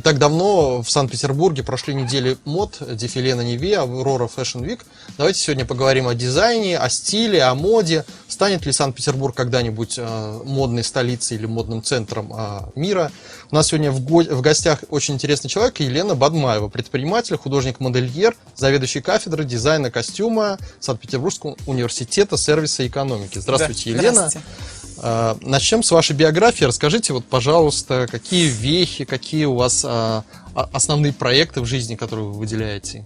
Не так давно в Санкт-Петербурге прошли недели мод, дефиле на Неве, Аврора Fashion Week. Давайте сегодня поговорим о дизайне, о стиле, о моде. Станет ли Санкт-Петербург когда-нибудь э, модной столицей или модным центром э, мира? У нас сегодня в, го- в гостях очень интересный человек Елена Бадмаева, предприниматель, художник-модельер, заведующий кафедрой дизайна костюма Санкт-Петербургского университета сервиса и экономики. Здравствуйте, Да, Елена. здравствуйте. А, Начнем с вашей биографии. Расскажите, вот, пожалуйста, какие вехи, какие у вас а, а, основные проекты в жизни, которые вы выделяете?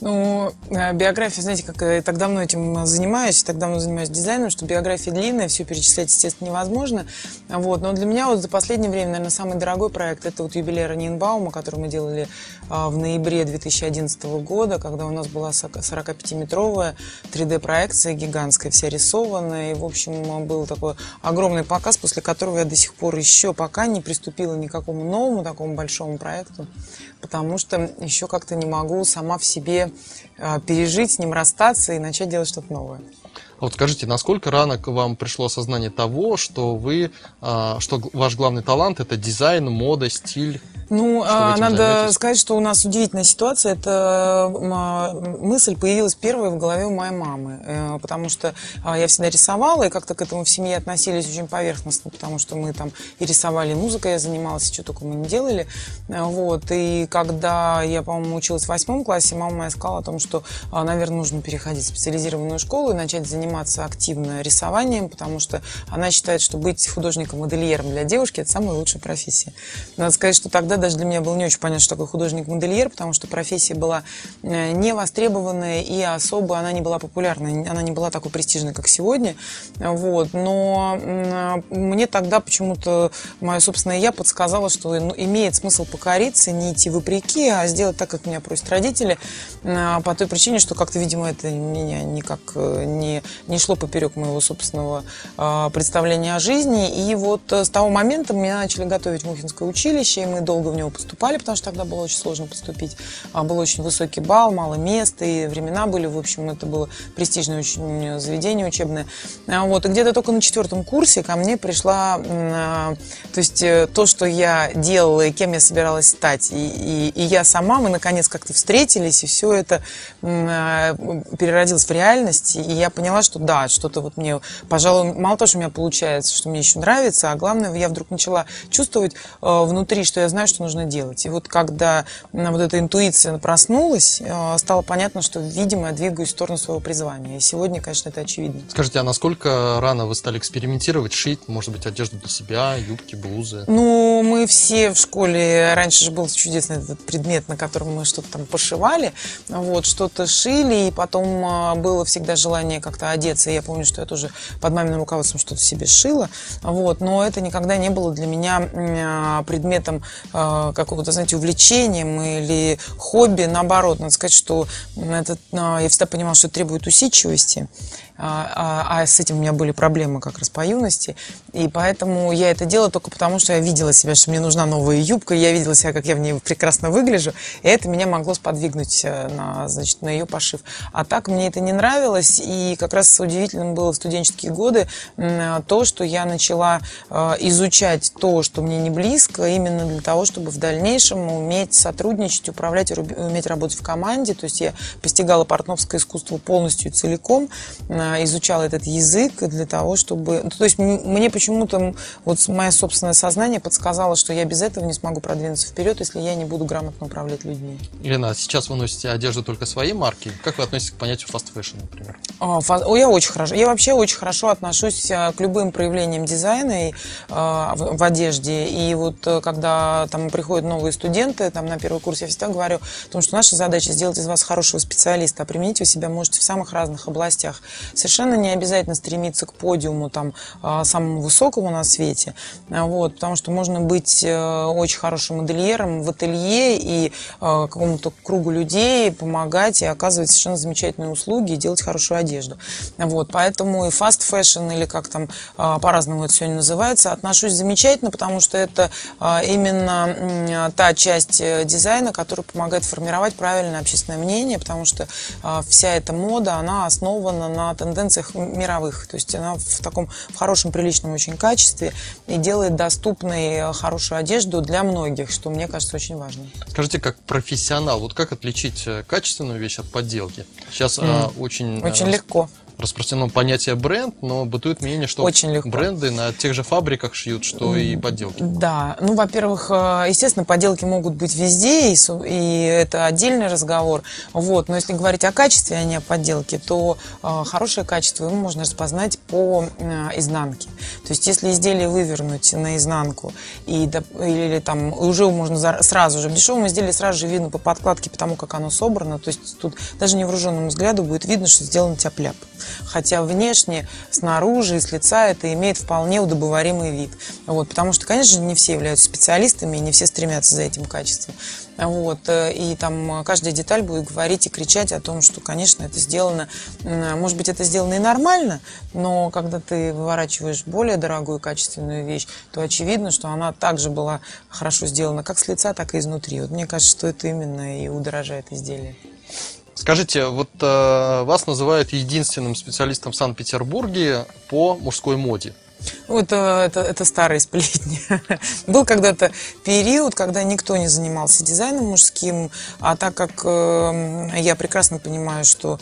Ну, э, биография, знаете, как я так давно этим занимаюсь, так давно занимаюсь дизайном, что биография длинная, все перечислять, естественно, невозможно. Вот. Но для меня вот за последнее время, наверное, самый дорогой проект это вот юбилей Ранинбаума, который мы делали а, в ноябре 2011 года, когда у нас была 45-метровая 3D-проекция гигантская, вся рисованная. И, в общем, был такой огромный показ, после которого я до сих пор еще пока не приступила ни к какому новому такому большому проекту, потому что еще как-то не могу сама в себе э, пережить, с ним расстаться и начать делать что-то новое. А Вот скажите, насколько рано к вам пришло осознание того, что вы, а, что ваш главный талант это дизайн, мода, стиль? Ну, а, надо займётесь? сказать, что у нас удивительная ситуация. Это а, мысль появилась первая в голове у моей мамы. Э, Потому что а, я всегда рисовала, и как-то к этому в семье относились очень поверхностно, потому что мы там и рисовали, и музыкой я занималась, и что только мы не делали. Э, Вот. И когда я, по-моему, училась в восьмом классе, мама моя сказала о том, что, наверное, нужно переходить в специализированную школу и начать заниматься активно рисованием, потому что она считает, что быть художником-модельером для девушки – это самая лучшая профессия. Надо сказать, что тогда даже для меня было не очень понятно, что такое художник-модельер, потому что профессия была э, не востребованная и особо она не была популярна, она не была такой престижной, как сегодня. Вот. Но м, мне тогда почему-то мое собственное я подсказало, что ну, имеет смысл покориться, не идти вопреки, а сделать так, как меня просят родители, э, по той причине, что как-то, видимо, это меня никак э, не, не шло поперек моего собственного э, представления о жизни. И вот э, с того момента меня начали готовить в Мухинское училище, и мы долго в него поступали, потому что тогда было очень сложно поступить. А, Был очень высокий балл, мало места, и времена были, в общем, это было престижное очень заведение учебное. А, Вот, и где-то только на четвертом курсе ко мне пришла, а, то есть э, то, что я делала и кем я собиралась стать, и, и- и я сама, мы наконец как-то встретились, и все это переродилось в реальность, и я поняла, что да, что-то вот мне, пожалуй, мало того, что у меня получается, что мне еще нравится, а главное, я вдруг начала чувствовать э, внутри, что я знаю, что нужно делать. И вот когда вот эта интуиция проснулась, э, стало понятно, что, видимо, я двигаюсь в сторону своего призвания. И сегодня, конечно, это очевидно. Скажите, а насколько рано вы стали экспериментировать, шить, может быть, одежду для себя, юбки, блузы? Ну, мы все в школе, раньше же был чудесный этот предмет, на котором мы что-то там пошивали, вот, что-то шили, и потом а, было всегда желание как-то одеться. И Я помню, что я тоже под маминым руководством что-то себе шила, вот, но это никогда не было для меня а, предметом а, какого-то, знаете, увлечением или хобби. Наоборот, надо сказать, что м, это, а, я всегда понимала, что требует усидчивости, а, а- а с этим у меня были проблемы как раз по юности, и поэтому я это делала только потому, что я видела себя, что мне нужна новая юбка, я видела себя, как я в ней прекрасно выгляжу, и это меня могло сподвигнуть э, на, значит, на ее пошив. А так мне это не нравилось, и как раз удивительным было в студенческие годы то, что я начала э, изучать то, что мне не близко, именно для того, чтобы в дальнейшем уметь сотрудничать, управлять, уметь работать в команде. То есть я постигала портновское искусство полностью и целиком, э, изучала этот язык для того, чтобы... ну, То есть мне почему-то вот мое собственное сознание подсказало, что я без этого не смогу продвинуться вперед, если я не буду грамотно управлять людьми. Елена, а сейчас вы носите одежду только своей марки? Как вы относитесь к понятию fast fashion, например? А, фа- о, Я очень хорошо. Я вообще очень хорошо отношусь а, к любым проявлениям дизайна и, а, в, в одежде. И вот э, когда там приходят новые студенты, там на первый курс я всегда говорю о том, что наша задача сделать из вас хорошего специалиста, а применить вы себя можете в самых разных областях. Совершенно не обязательно стремиться к подиуму там а, самому высокому на свете, А, вот, потому что можно быть э, очень хорошим модельером в ателье и э, какому-то кругу людей помогать и оказывать совершенно замечательные услуги и делать хорошую одежду. Вот, поэтому и fast fashion, или как там а, по-разному это сегодня называется, отношусь замечательно, потому что это а, именно м, та часть э, дизайна, которая помогает формировать правильное общественное мнение, потому что а, вся эта мода, она основана на тенденциях мировых. То есть она в таком в хорошем, приличном очень качестве и делает доступной э, хорошую одежду для многих, что мне кажется очень важно. Скажите, как профессионал, вот как отличить э, качественную вещь от подделки? Сейчас а, очень... э, Очень легко. Распространено понятие бренд, но бытует мнение, что Очень легко. бренды на тех же фабриках шьют, что и подделки. Да, ну, во-первых, э, естественно, подделки могут быть везде, и, это отдельный разговор. Вот, но если говорить о качестве, а не о подделке, то э, хорошее качество его можно распознать по э, изнанке. То есть, если изделие вывернуть наизнанку, и, или там уже можно сразу же, в дешевом изделии сразу же видно по подкладке, потому как оно собрано, то есть тут даже невооруженному взгляду будет видно, что сделано тяп-ляп. Хотя внешне, снаружи и с лица это имеет вполне удобоваримый вид. Вот, потому что, конечно же, не все являются специалистами, и не все стремятся за этим качеством. Вот, э, и там э, каждая деталь будет говорить и кричать о том, что, конечно, это сделано, м, может быть, это сделано и нормально, но когда ты выворачиваешь более дорогую качественную вещь, то очевидно, что она также была хорошо сделана как с лица, так и изнутри. Вот мне кажется, что это именно и удорожает изделие. Скажите, вот э, вас называют единственным специалистом в Санкт-Петербурге по мужской моде. Ну, это, это, это старые сплетни. Был когда-то период, когда никто не занимался дизайном мужским, а так как э, я прекрасно понимаю, что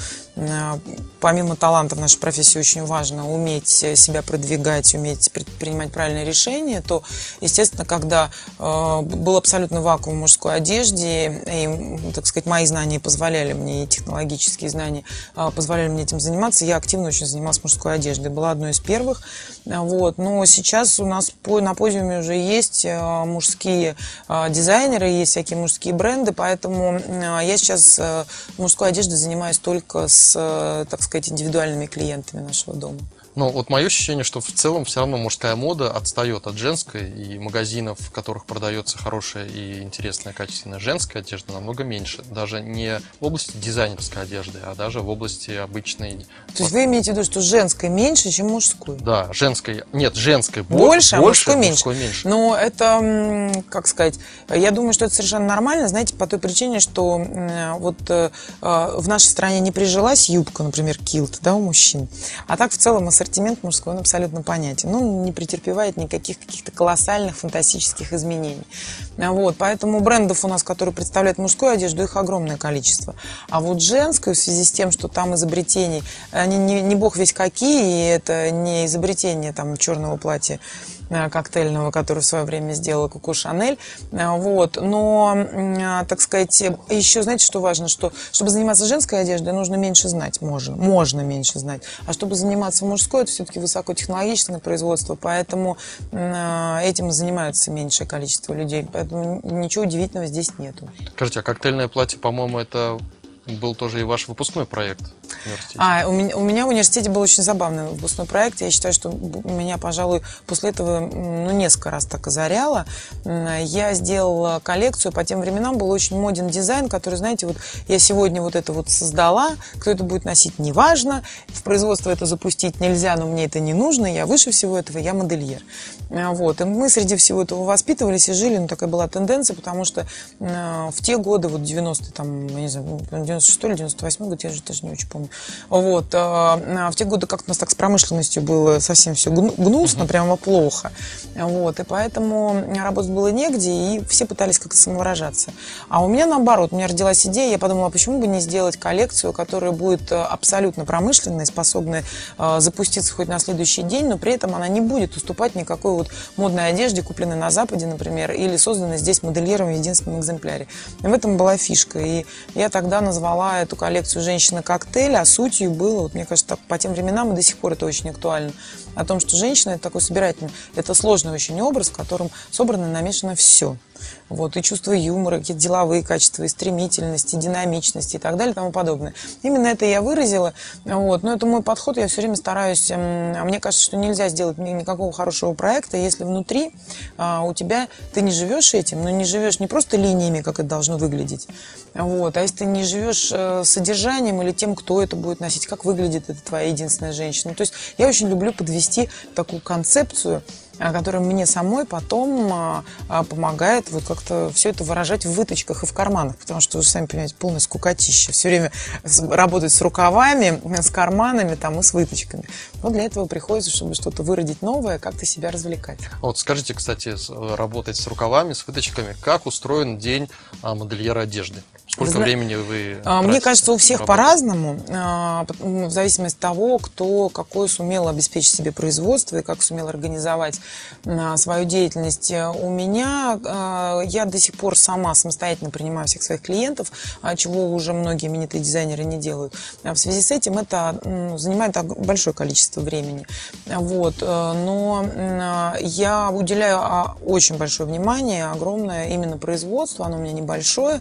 помимо таланта в нашей профессии очень важно уметь себя продвигать, уметь предпринимать правильные решения, то, естественно, когда э, был абсолютно вакуум в мужской одежде, и, так сказать, мои знания позволяли мне, и технологические знания э, позволяли мне этим заниматься, я активно очень занималась мужской одеждой. Была одной из первых. Э, Вот. Но сейчас у нас на подиуме уже есть э, мужские э, дизайнеры, есть всякие мужские бренды, поэтому э, я сейчас э, мужской одеждой занимаюсь только с, э, так сказать, индивидуальными клиентами нашего дома. Но вот мое ощущение, что в целом все равно мужская мода отстает от женской, и магазинов, в которых продается хорошая и интересная качественная женская одежда, намного меньше. Даже не в области дизайнерской одежды, а даже в области обычной. То есть вы имеете в виду, что женской меньше, чем мужской? Да, женской. Нет, женской бо- Больше, а мужской меньше. мужской меньше. Но это, как сказать, я думаю, что это совершенно нормально, знаете, по той причине, что вот э, э, в нашей стране не прижилась юбка, например, килт, да, у мужчин. А так в целом ассортимент мужской, он абсолютно понятен. Ну, не претерпевает никаких каких-то колоссальных фантастических изменений. А Вот, поэтому брендов у нас, которые представляют мужскую одежду, их огромное количество. А вот женскую, в связи с тем, что там изобретений, они не, не бог весь какие, и это не изобретение там черного платья коктейльного, который в свое время сделала Коко Шанель. Э, Вот. Но, а, так сказать, еще знаете, что важно? Что, чтобы заниматься женской одеждой, нужно меньше знать. Можно. Можно меньше знать. А чтобы заниматься мужской, это все-таки высокотехнологичное производство, поэтому этим занимаются меньшее количество людей. Поэтому ничего удивительного здесь нету. Скажите, а коктейльное платье, по-моему, это был тоже и ваш выпускной проект. А, у меня, у меня в университете был очень забавный выпускной проект. Я считаю, что меня, пожалуй, после этого ну, несколько раз так озаряло. Я сделала коллекцию. По тем временам был очень моден дизайн, который, знаете, вот я сегодня вот это вот создала. Кто это будет носить, неважно. В производство это запустить нельзя, но мне это не нужно. Я выше всего этого, я модельер. А, Вот. И мы среди всего этого воспитывались и жили. Ну, такая была тенденция, потому что в те годы, вот 90 там, не знаю, ну, 96 или 98 год, я же даже не очень помню. Вот. э, а В те годы как-то у нас так с промышленностью было совсем все гнусно, прямо плохо. Вот. И поэтому работать было негде, и все пытались как-то самовыражаться. А у меня наоборот, у меня родилась идея, я подумала, а почему бы не сделать коллекцию, которая будет э, абсолютно промышленной, способной э, запуститься хоть на следующий день, но при этом она не будет уступать никакой вот модной одежде, купленной на Западе, например, или созданной здесь модельером в единственном экземпляре. И в этом была фишка. И я тогда назвала эту коллекцию «Женщина-коктейль», а сутью было, вот мне кажется, так, по тем временам и до сих пор это очень актуально, о том, что женщина – это такой собирательный, это сложный очень образ, в котором собрано и намешано все. Вот, и чувство юмора, какие-то деловые качества, и стремительность, и динамичность, и так далее, и тому подобное. Именно это я выразила. Вот, но это мой подход, я все время стараюсь... м, а Мне кажется, что нельзя сделать ни- никакого хорошего проекта, если внутри а, у тебя... Ты не живешь этим, но не живешь не просто линиями, как это должно выглядеть, вот, а если ты не живешь э, содержанием или тем, кто это будет носить, как выглядит эта твоя единственная женщина. То есть я очень люблю подвести такую концепцию а, который мне самой потом а, а, помогает вот как-то все это выражать в выточках и в карманах, потому что вы сами понимаете, полное скукотища. Все время работать с рукавами, с карманами там, и с выточками. Но для этого приходится, чтобы что-то выродить новое, как-то себя развлекать. Вот скажите, кстати, работать с рукавами, с выточками, как устроен день модельера одежды? Сколько Зна... времени вы а, Мне кажется, у всех по-разному, а, в зависимости от того, кто какой сумел обеспечить себе производство и как сумел организовать а, свою деятельность. У меня я до сих пор сама самостоятельно принимаю всех своих клиентов, чего уже многие именитые дизайнеры не делают. В связи с этим это занимает большое количество времени. Вот. Но я уделяю очень большое внимание, огромное именно производству, оно у меня небольшое.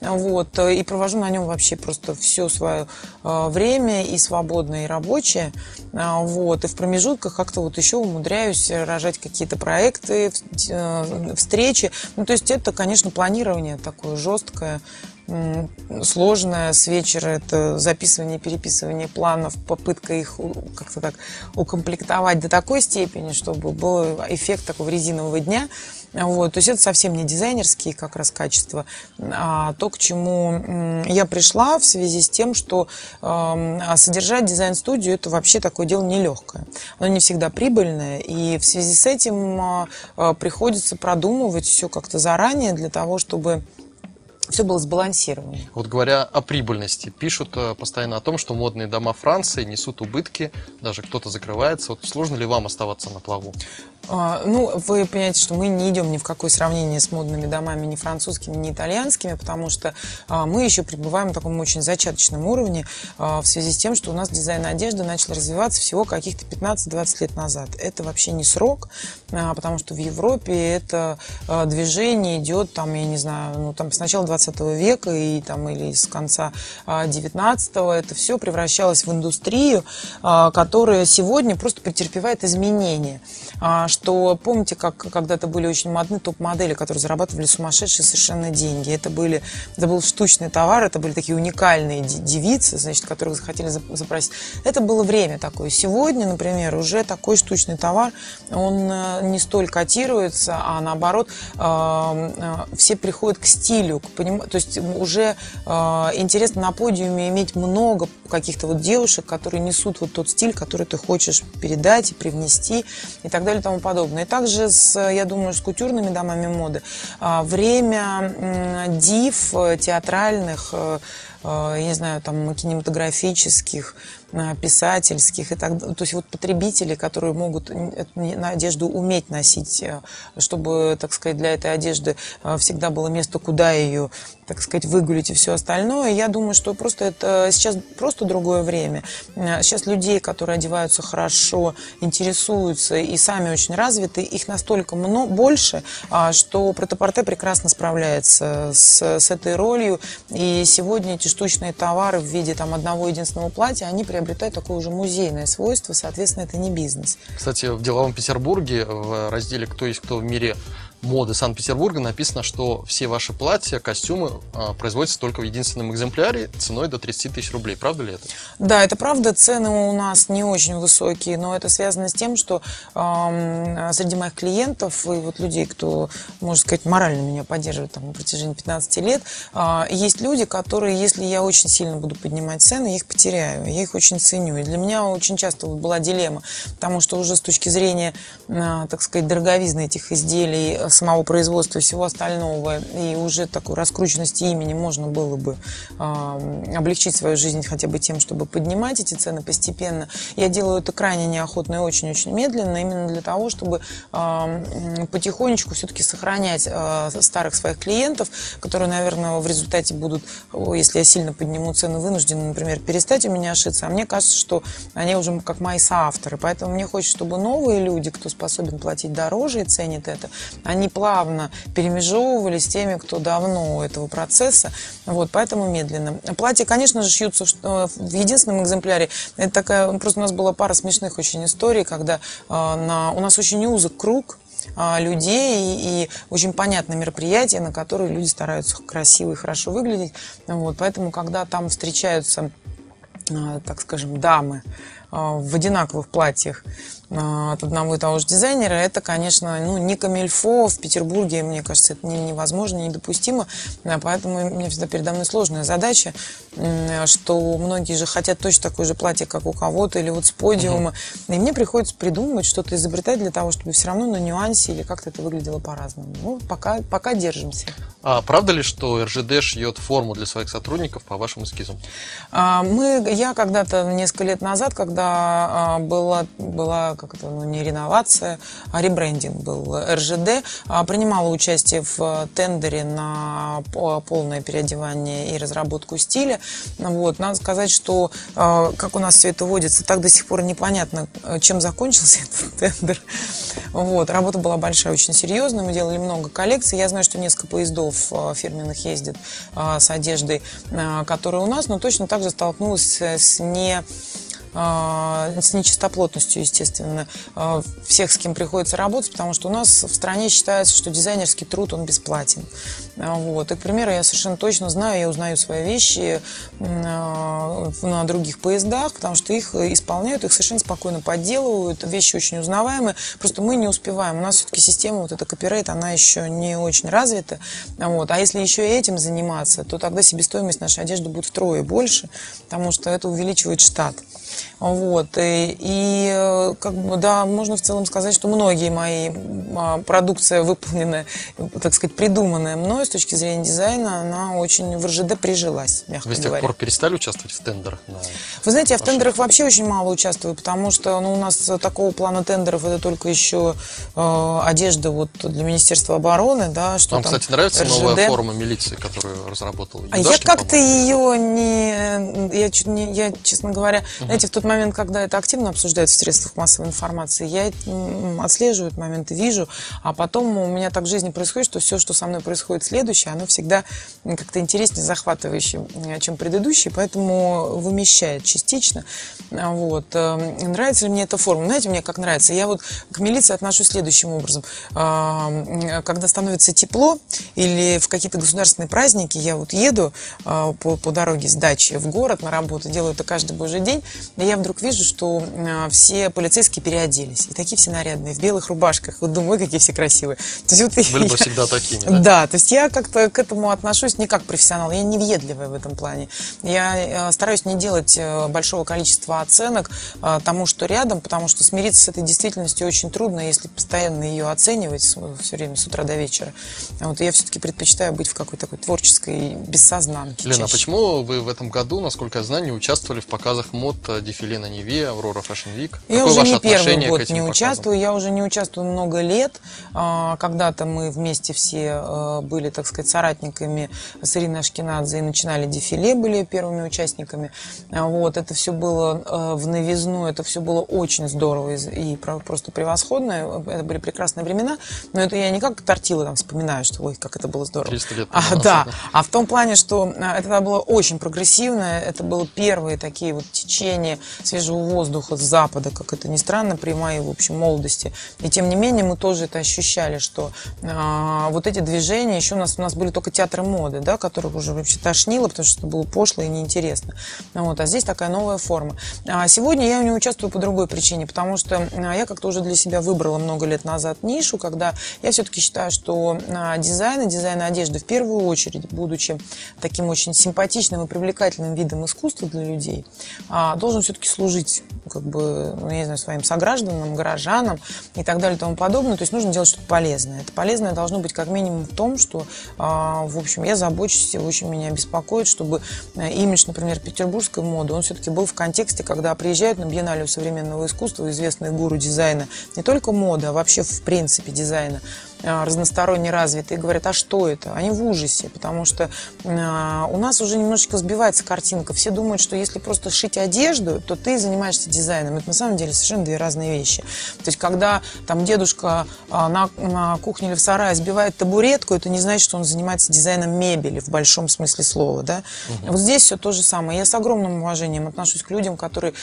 Вот, и провожу на нем вообще просто все свое э, время и свободное, и рабочее. А, вот, и в промежутках как-то вот еще умудряюсь рожать какие-то проекты, э, встречи. Ну, то есть это, конечно, планирование такое жесткое, сложное с вечера это записывание, переписывание планов, попытка их как-то так укомплектовать до такой степени, чтобы был эффект такого резинового дня. Вот, то есть это совсем не дизайнерские как раз качества, а то, к чему я пришла в связи с тем, что э, содержать дизайн-студию это вообще такое дело нелегкое. Оно не всегда прибыльное, и в связи с этим э, приходится продумывать все как-то заранее для того, чтобы все было сбалансировано. Вот говоря о прибыльности, пишут э, постоянно о том, что модные дома Франции несут убытки, даже кто-то закрывается. Вот сложно ли вам оставаться на плаву? А, ну, вы понимаете, что мы не идем ни в какое сравнение с модными домами ни французскими, ни итальянскими, потому что а, мы еще пребываем на таком очень зачаточном уровне а, в связи с тем, что у нас дизайн одежды начал развиваться всего каких-то 15-20 лет назад. Это вообще не срок, потому что в Европе это движение идет, там, я не знаю, ну, там, с начала 20 века и, там, или с конца 19 это все превращалось в индустрию, которая сегодня просто претерпевает изменения что помните, как когда-то были очень модны топ-модели, которые зарабатывали сумасшедшие совершенно деньги. Это, были, это был штучный товар, это были такие уникальные девицы, значит, которых захотели запросить. Это было время такое. Сегодня, например, уже такой штучный товар, он э, не столь котируется, а наоборот, э, э, все приходят к стилю, к поним... то есть уже интересно на подиуме иметь много каких-то вот девушек, которые несут вот тот стиль, который ты хочешь передать и привнести и так далее и тому подобное. И также, с, я думаю, с кутюрными домами моды. А, время див театральных, э, э, я не знаю, там, кинематографических, Э, писательских и так То есть вот потребители, которые могут на одежду уметь носить, э, чтобы, так сказать, для этой одежды э, всегда было место, куда ее, так сказать, выгулить и все остальное. Я думаю, что просто это сейчас просто другое время. Сейчас людей, которые одеваются хорошо, интересуются и сами очень развиты, их настолько много, больше, а, что протопорте прекрасно справляется с, с этой ролью. И сегодня эти штучные товары в виде там одного единственного платья, они приобретают приобретает такое уже музейное свойство, соответственно, это не бизнес. Кстати, в деловом Петербурге в разделе «Кто есть кто в мире моды Санкт-Петербурга написано, что все ваши платья, костюмы а, производятся только в единственном экземпляре ценой до 30 тысяч рублей. Правда ли это? Да, это правда. Цены у нас не очень высокие, но это связано с тем, что э, среди моих клиентов и вот людей, кто, можно сказать, морально меня поддерживает там, на протяжении 15 лет, э, есть люди, которые, если я очень сильно буду поднимать цены, я их потеряю. Я их очень ценю. И для меня очень часто вот была дилемма, потому что уже с точки зрения, э, так сказать, дороговизны этих изделий самого производства и всего остального, и уже такой раскрученности имени можно было бы э, облегчить свою жизнь хотя бы тем, чтобы поднимать эти цены постепенно. Я делаю это крайне неохотно и очень-очень медленно, именно для того, чтобы э, потихонечку все-таки сохранять э, старых своих клиентов, которые, наверное, в результате будут, если я сильно подниму цены, вынуждены, например, перестать у меня шиться. А мне кажется, что они уже как мои соавторы. Поэтому мне хочется, чтобы новые люди, кто способен платить дороже и ценит это, они они плавно перемежевывались теми, кто давно у этого процесса. Вот, поэтому медленно. Платья, конечно же, шьются в, единственном экземпляре. Это такая, просто у нас была пара смешных очень историй, когда э, на, у нас очень узок круг, э, людей и, очень понятное мероприятие, на которое люди стараются красиво и хорошо выглядеть. Вот, поэтому, когда там встречаются, э, так скажем, дамы в одинаковых платьях, а, от одного и того же дизайнера, это, конечно, ну, не камильфо в Петербурге, мне кажется, это не, невозможно, недопустимо, а, поэтому мне всегда передо мной сложная задача, что многие же хотят точно такое же платье, как у кого-то, или вот с подиума, uh-huh. и мне приходится придумывать, что-то изобретать для того, чтобы все равно на нюансе или как-то это выглядело по-разному. Ну, пока, пока держимся. А правда ли, что РЖД шьет форму для своих сотрудников по вашим эскизам? А, мы, я когда-то несколько лет назад, когда а, была, была как это, ну, не реновация, а ребрендинг был РЖД, а, принимала участие в тендере на полное переодевание и разработку стиля. Вот. Надо сказать, что как у нас все это водится, так до сих пор непонятно, чем закончился этот тендер. Вот. Работа была большая, очень серьезная. Мы делали много коллекций. Я знаю, что несколько поездов фирменных ездит с одеждой, которая у нас, но точно так же столкнулась с не с нечистоплотностью, естественно, а, всех, с кем приходится работать, потому что у нас в стране считается, что дизайнерский труд, он бесплатен. А, вот. И, к примеру, я совершенно точно знаю, я узнаю свои вещи на других поездах, потому что их исполняют, их совершенно спокойно подделывают, вещи очень узнаваемые, просто мы не успеваем. У нас все-таки система, вот эта копирейт, она еще не очень развита. Вот. А если еще и этим заниматься, то тогда себестоимость нашей одежды будет втрое больше, потому что это увеличивает штат. Вот. И, и э, как бы, да, можно в целом сказать, что многие мои а, продукция выполненная, так сказать, придуманная мной с точки зрения дизайна, она очень в РЖД прижилась, мягко Вы с тех говоря. пор перестали участвовать в тендерах? На... Вы знаете, я в тендерах вообще очень мало участвую, потому что ну, у нас такого плана тендеров это только еще э, одежда вот для Министерства обороны, да, что Вам, там кстати, нравится РЖД. новая форма милиции, которую разработал А я как-то ее не, я, не, я, честно говоря, uh-huh. знаете, в тот момент, когда это активно обсуждается в средствах массовой информации, я отслеживаю этот момент, вижу, а потом у меня так в жизни происходит, что все, что со мной происходит следующее, оно всегда как-то интереснее, захватывающе, чем предыдущее, поэтому вымещает частично. Вот. Эм, нравится ли мне эта форма? Знаете, мне как нравится? Я вот к милиции отношусь следующим образом. Когда становится тепло или в какие-то государственные праздники, я вот еду а, по, по дороге с дачи в город на работу, делаю это каждый божий день, и я вдруг вижу, что а, все полицейские переоделись. И такие все нарядные, в белых рубашках. Вот думаю, какие все красивые. То есть, вот Были я... бы всегда такими, да? Да, то есть я как-то к этому отношусь не как профессионал. Я не въедливая в этом плане. Я а, стараюсь не делать э, большого количества оценок а, тому, что рядом, потому что смириться с этой действительностью очень трудно, если постоянно ее оценивать все время с утра до вечера. Вот я все-таки предпочитаю быть в какой-то такой творческой бессознанке. Лена, чаще. почему вы в этом году, насколько я знаю, не участвовали в показах мод дефиле на Неве, Аврора Fashion Week? Я Какое уже не первый год не показам? участвую, я уже не участвую много лет. А, когда-то мы вместе все э, были, так сказать, соратниками с Ириной Ашкинадзе и начинали дефиле, были первыми участниками. А, вот, это все было э, в новизну, это все было очень здорово и просто превосходно. Это были прекрасные времена, но это я не как тортила там вспоминаю, что ой, как это было здорово. 300 лет. А, да, а в том плане, что э, это было очень прогрессивно, это было первые такие вот течения свежего воздуха с запада, как это ни странно, при моей, в общем, молодости. И тем не менее мы тоже это ощущали, что а, вот эти движения, еще у нас, у нас были только театры моды, да, которых уже вообще тошнило, потому что это было пошло и неинтересно. Вот, а здесь такая новая форма. А сегодня я не участвую по другой причине, потому что а, я как-то уже для себя выбрала много лет назад нишу, когда я все-таки считаю, что а, дизайн и дизайн одежды в первую очередь, будучи таким очень симпатичным и привлекательным видом искусства для людей, а, должен все-таки служить как бы, ну, я не знаю, своим согражданам, горожанам и так далее и тому подобное. То есть нужно делать что-то полезное. Это полезное должно быть как минимум в том, что, в общем, я забочусь, очень меня беспокоит, чтобы э, имидж, например, петербургской моды, он все-таки был в контексте, когда приезжают на биеннале современного искусства известные гуру дизайна, не только моды, а вообще в принципе дизайна, а, разносторонне развитые, говорят, а что это? Они в ужасе, потому что а, у нас уже немножечко сбивается картинка. Все думают, что если просто шить одежду, то ты занимаешься дизайном. Это на самом деле совершенно две разные вещи. То есть, когда там дедушка а, на, на кухне или в сарае сбивает табуретку, это не значит, что он занимается дизайном мебели в большом смысле слова. Да? Угу. Вот здесь все то же самое. Я с огромным уважением отношусь к людям, которые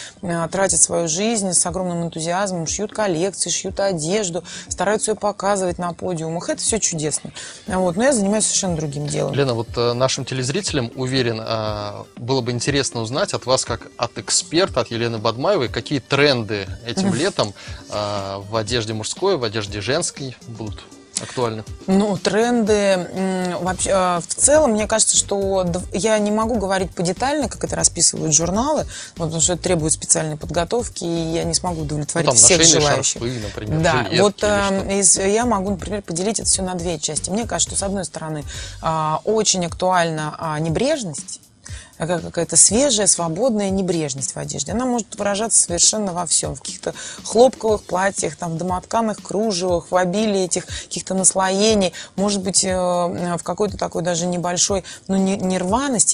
тратят свою жизнь с огромным энтузиазмом, шьют коллекции, шьют одежду, стараются ее показывать на подиумах, это все чудесно. Вот, но я занимаюсь совершенно другим делом. Лена, вот э, нашим телезрителям, уверен, э, было бы интересно узнать от вас, как от эксперта, от Елены Бадмаевой, какие тренды этим летом э, в одежде мужской, в одежде женской будут актуальны? Ну, тренды вообще э, в целом, мне кажется, что я не могу говорить подетально, как это расписывают журналы, вот, потому что это требует специальной подготовки, и я не смогу Ну, удовлетворить там всех желающих. шарфы, например, Да, вот э, из- я могу, например, поделить это все на две части. Мне кажется, что с одной стороны а, очень актуальна а, небрежность, а как- какая-то свежая, свободная небрежность в одежде. Она может выражаться совершенно во всем. В каких-то хлопковых платьях, там, в домотканых кружевах, в обилии этих каких-то наслоений. Может быть, э, в какой-то такой даже небольшой, ну, не, не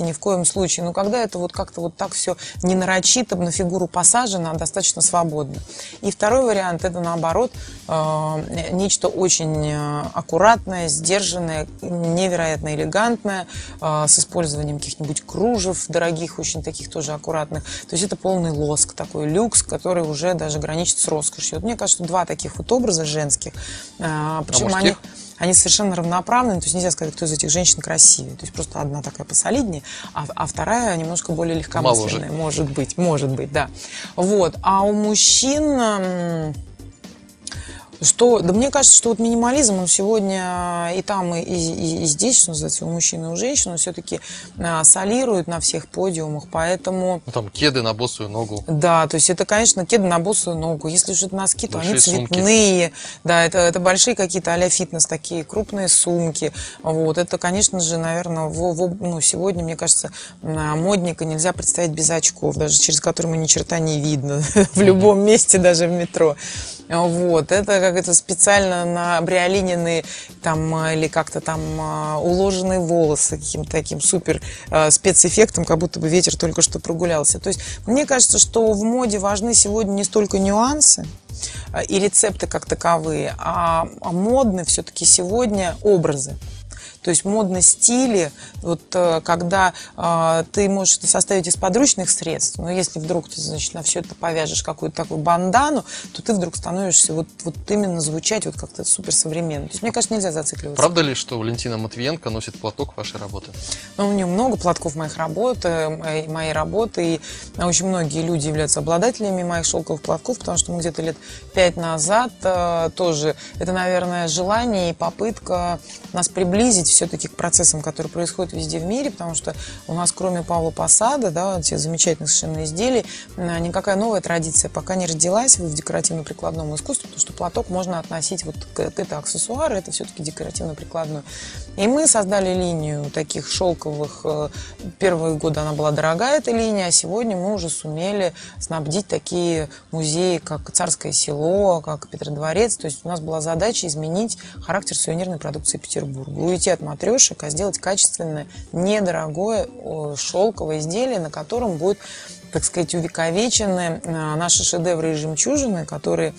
ни в коем случае, но когда это вот как-то вот так все не нарочито, на фигуру посажено, а достаточно свободно. И второй вариант, это наоборот, э, нечто очень э, аккуратное, сдержанное, невероятно элегантное, э, с использованием каких-нибудь кружев дорогих, очень таких тоже аккуратных. То есть это полный лоск, такой люкс, который уже даже граничит с роскошью. Вот мне кажется, два таких вот образа женских, э, причем они мужских? они совершенно равноправны, то есть нельзя сказать, кто из этих женщин красивее. То есть просто одна такая посолиднее, а, а вторая немножко более легкомысленная. Может быть, может быть, да. Вот. А у мужчин... что, да мне кажется, что вот минимализм, он сегодня и там, и, и- и здесь, что называется, у мужчин и у женщин, он все-таки а, солирует на всех подиумах, поэтому Ну, там кеды на босую ногу. да, то есть это, конечно, кеды на босую ногу. Если же это носки, то они Большие сумки. цветные. Да, это, это большие какие-то а фитнес, такие крупные сумки. Вот. Это, конечно же, наверное, в, в- ну, сегодня, мне кажется, на модника нельзя представить без очков, даже через которые ему ни черта не видно. В любом месте, даже в метро. Вот. Это как это специально на бриолиненные там а, или как-то там а, уложенные волосы каким-то таким супер а, спецэффектом, как будто бы ветер только что прогулялся. То есть мне кажется, что в моде важны сегодня не столько нюансы, и рецепты как таковые, а, а модны все-таки сегодня образы. То есть модно стили, вот э, когда э, ты можешь это составить из подручных средств, но если вдруг ты, значит, на все это повяжешь какую-то такую бандану, то ты вдруг становишься вот, вот именно звучать вот как-то супер современно. То есть, мне кажется, нельзя зацикливаться. Правда ли, что Валентина Матвиенко носит платок вашей работы? Ну, у нее много платков моих работ, э, моей, моей работы, и очень многие люди являются обладателями моих шелковых платков, потому что мы где-то лет пять назад э, тоже, это, наверное, желание и попытка нас приблизить все-таки к процессам, которые происходят везде в мире, потому что у нас, кроме Павла Посада, да, этих замечательных совершенно изделий, никакая новая традиция пока не родилась в декоративно-прикладном искусстве, потому что платок можно относить вот к, это аксессуар, это все-таки декоративно-прикладной. И мы создали линию таких шелковых. э, Первые годы она была дорогая, эта линия, а сегодня мы уже сумели снабдить такие музеи, как Царское село, как Петродворец. То есть у нас была задача изменить характер сувенирной продукции Петербурга. Уйти от матрешек, а сделать качественное, недорогое шелковое изделие, на котором будет так сказать, увековечены э, наши шедевры и жемчужины, которые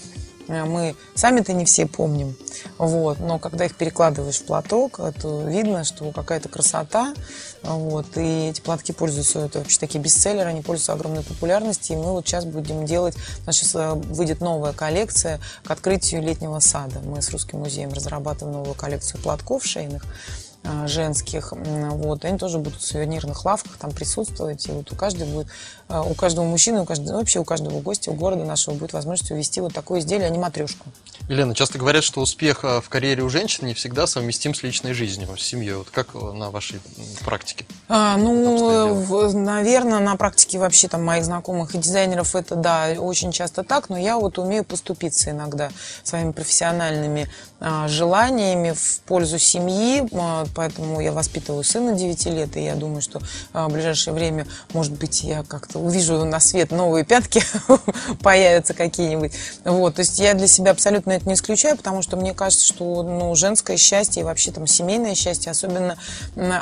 мы сами-то не все помним. Вот. Но когда их перекладываешь в платок, то видно, что какая-то красота. Вот. И эти платки пользуются, это вообще такие бестселлеры, они пользуются огромной популярностью. И мы вот сейчас будем делать, у нас сейчас э, выйдет новая коллекция к открытию летнего сада. Мы с Русским музеем разрабатываем новую коллекцию платков шейных э, женских, М, вот, они тоже будут в сувенирных лавках там присутствовать, и вот у каждого будет, э, у каждого мужчины, у каждого, ну, вообще у каждого гостя, у города нашего будет возможность увести вот такое изделие, а не матрешку. Елена, часто говорят, что успех э, в карьере у женщин не всегда совместим с личной жизнью, с семьей. Вот как э, на вашей практике? А, ну, обстоят наверное, на практике вообще там моих знакомых и дизайнеров это, да, очень часто так, но я вот умею поступиться иногда своими профессиональными а, желаниями в пользу семьи, а, поэтому я воспитываю сына 9 лет, и я думаю, что а, в ближайшее время, может быть, я как-то увижу на свет новые пятки, появятся какие-нибудь. Вот, то есть я для себя абсолютно это не исключаю, потому что мне кажется, что ну, женское счастье и вообще там семейное счастье, особенно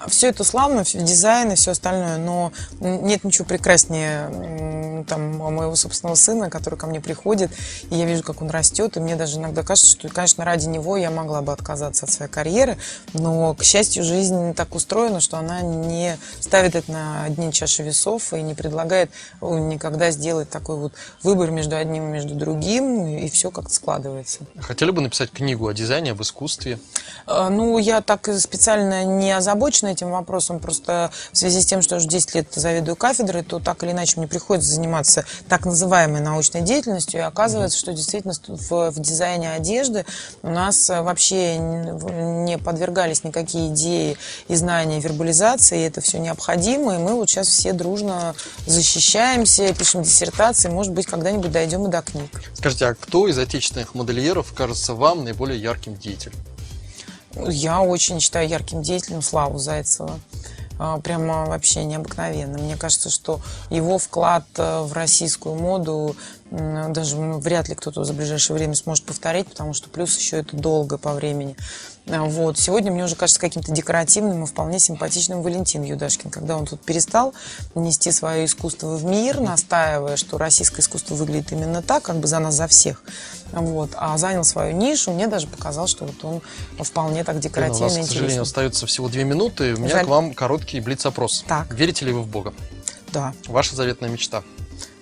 все это славно, дизайн и все остальное, но нет ничего прекраснее там моего собственного сына, который ко мне приходит, и я вижу, как он растет, и мне даже иногда кажется, что, конечно, ради него я могла бы отказаться от своей карьеры, но, к счастью, счастью, жизнь так устроена, что она не ставит это на одни чаши весов и не предлагает никогда сделать такой вот выбор между одним и между другим, и все как-то складывается. Хотели бы написать книгу о дизайне, об искусстве? Э, ну, я так специально не озабочена этим вопросом, просто в связи с тем, что уже 10 лет заведую кафедрой, то так или иначе мне приходится заниматься так называемой научной деятельностью, и оказывается, что действительно в, в дизайне одежды у нас вообще не подвергались никакие идеи и знания вербализации, и это все необходимо, и мы вот сейчас все дружно защищаемся, пишем диссертации, может быть, когда-нибудь дойдем и до книг. Скажите, а кто из отечественных модельеров кажется вам наиболее ярким деятелем? Я очень считаю ярким деятелем Славу Зайцева. А, прямо вообще необыкновенно. Мне кажется, что его вклад э, в российскую моду даже ну, вряд ли кто-то за ближайшее время сможет повторить, потому что плюс еще это долго по времени. А, вот. Сегодня мне уже кажется каким-то декоративным и вполне симпатичным Валентин Юдашкин, когда он тут перестал нести свое искусство в мир, настаивая, что российское искусство выглядит именно так, как бы за нас, за всех, вот, а занял свою нишу, мне даже показалось, что вот он вполне так декоративно У нас, к сожалению, остается всего две минуты. У меня Жаль. к вам короткий блиц-опрос. Так. Верите ли вы в Бога? Да. Ваша заветная мечта?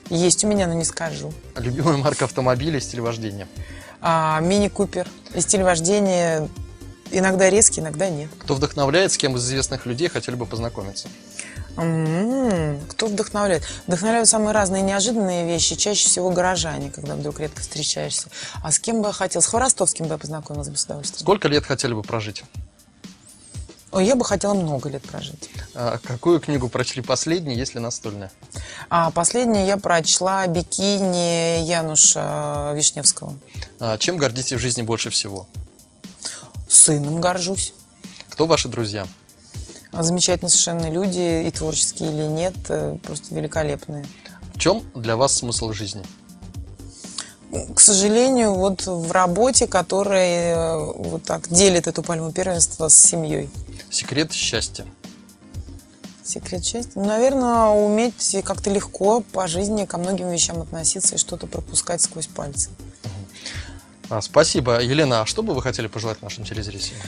Есть у меня, но не скажу. Любимая марка автомобиля и стиль вождения? А, Мини-купер. И стиль вождения иногда резкий, иногда нет. Кто вдохновляет, с кем из известных людей хотели бы познакомиться? М-м-м, кто вдохновляет? Вдохновляют самые разные неожиданные вещи, чаще всего горожане, когда вдруг редко встречаешься. А с кем бы я хотел? С Хворостовским бы я познакомилась бы с удовольствием. Сколько лет хотели бы прожить? Ой, я бы хотела много лет прожить. А какую книгу прочли последней, если настольная? А последнюю я прочла «Бикини» Януша Вишневского. А чем гордитесь в жизни больше всего? Сыном горжусь. Кто ваши друзья? Замечательные совершенно люди, и творческие или нет, э, просто великолепные. В чем для вас смысл жизни? К сожалению, вот в работе, которая э, вот так делит эту пальму первенства с семьей. Секрет счастья. Секрет счастья? Ну, наверное, уметь как-то легко по жизни ко многим вещам относиться и что-то пропускать сквозь пальцы. А, спасибо. Елена, а что бы вы хотели пожелать нашим телезрителям?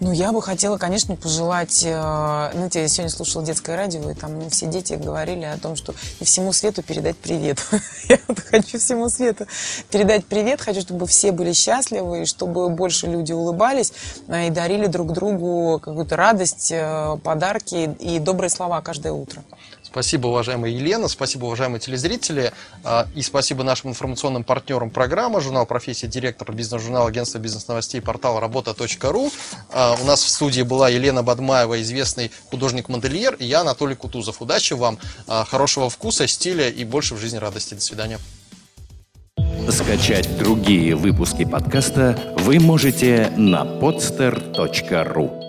Ну, я бы хотела, конечно, пожелать... Э, знаете, я сегодня слушала детское радио, и там все дети говорили о том, что и всему свету передать привет. я вот хочу всему свету передать привет. Хочу, чтобы все были счастливы, и чтобы больше люди улыбались э, и дарили друг другу какую-то радость, э, подарки и добрые слова каждое утро. Спасибо, уважаемая Елена, спасибо, уважаемые телезрители, а, и спасибо нашим информационным партнерам программы, журнал «Профессия», директор бизнес-журнала агентства бизнес-новостей, портал работа.ру. А, у нас в студии была Елена Бадмаева, известный художник-модельер, и я, Анатолий Кутузов. Удачи вам, а, хорошего вкуса, стиля и больше в жизни радости. До свидания. Скачать другие выпуски подкаста вы можете на podster.ru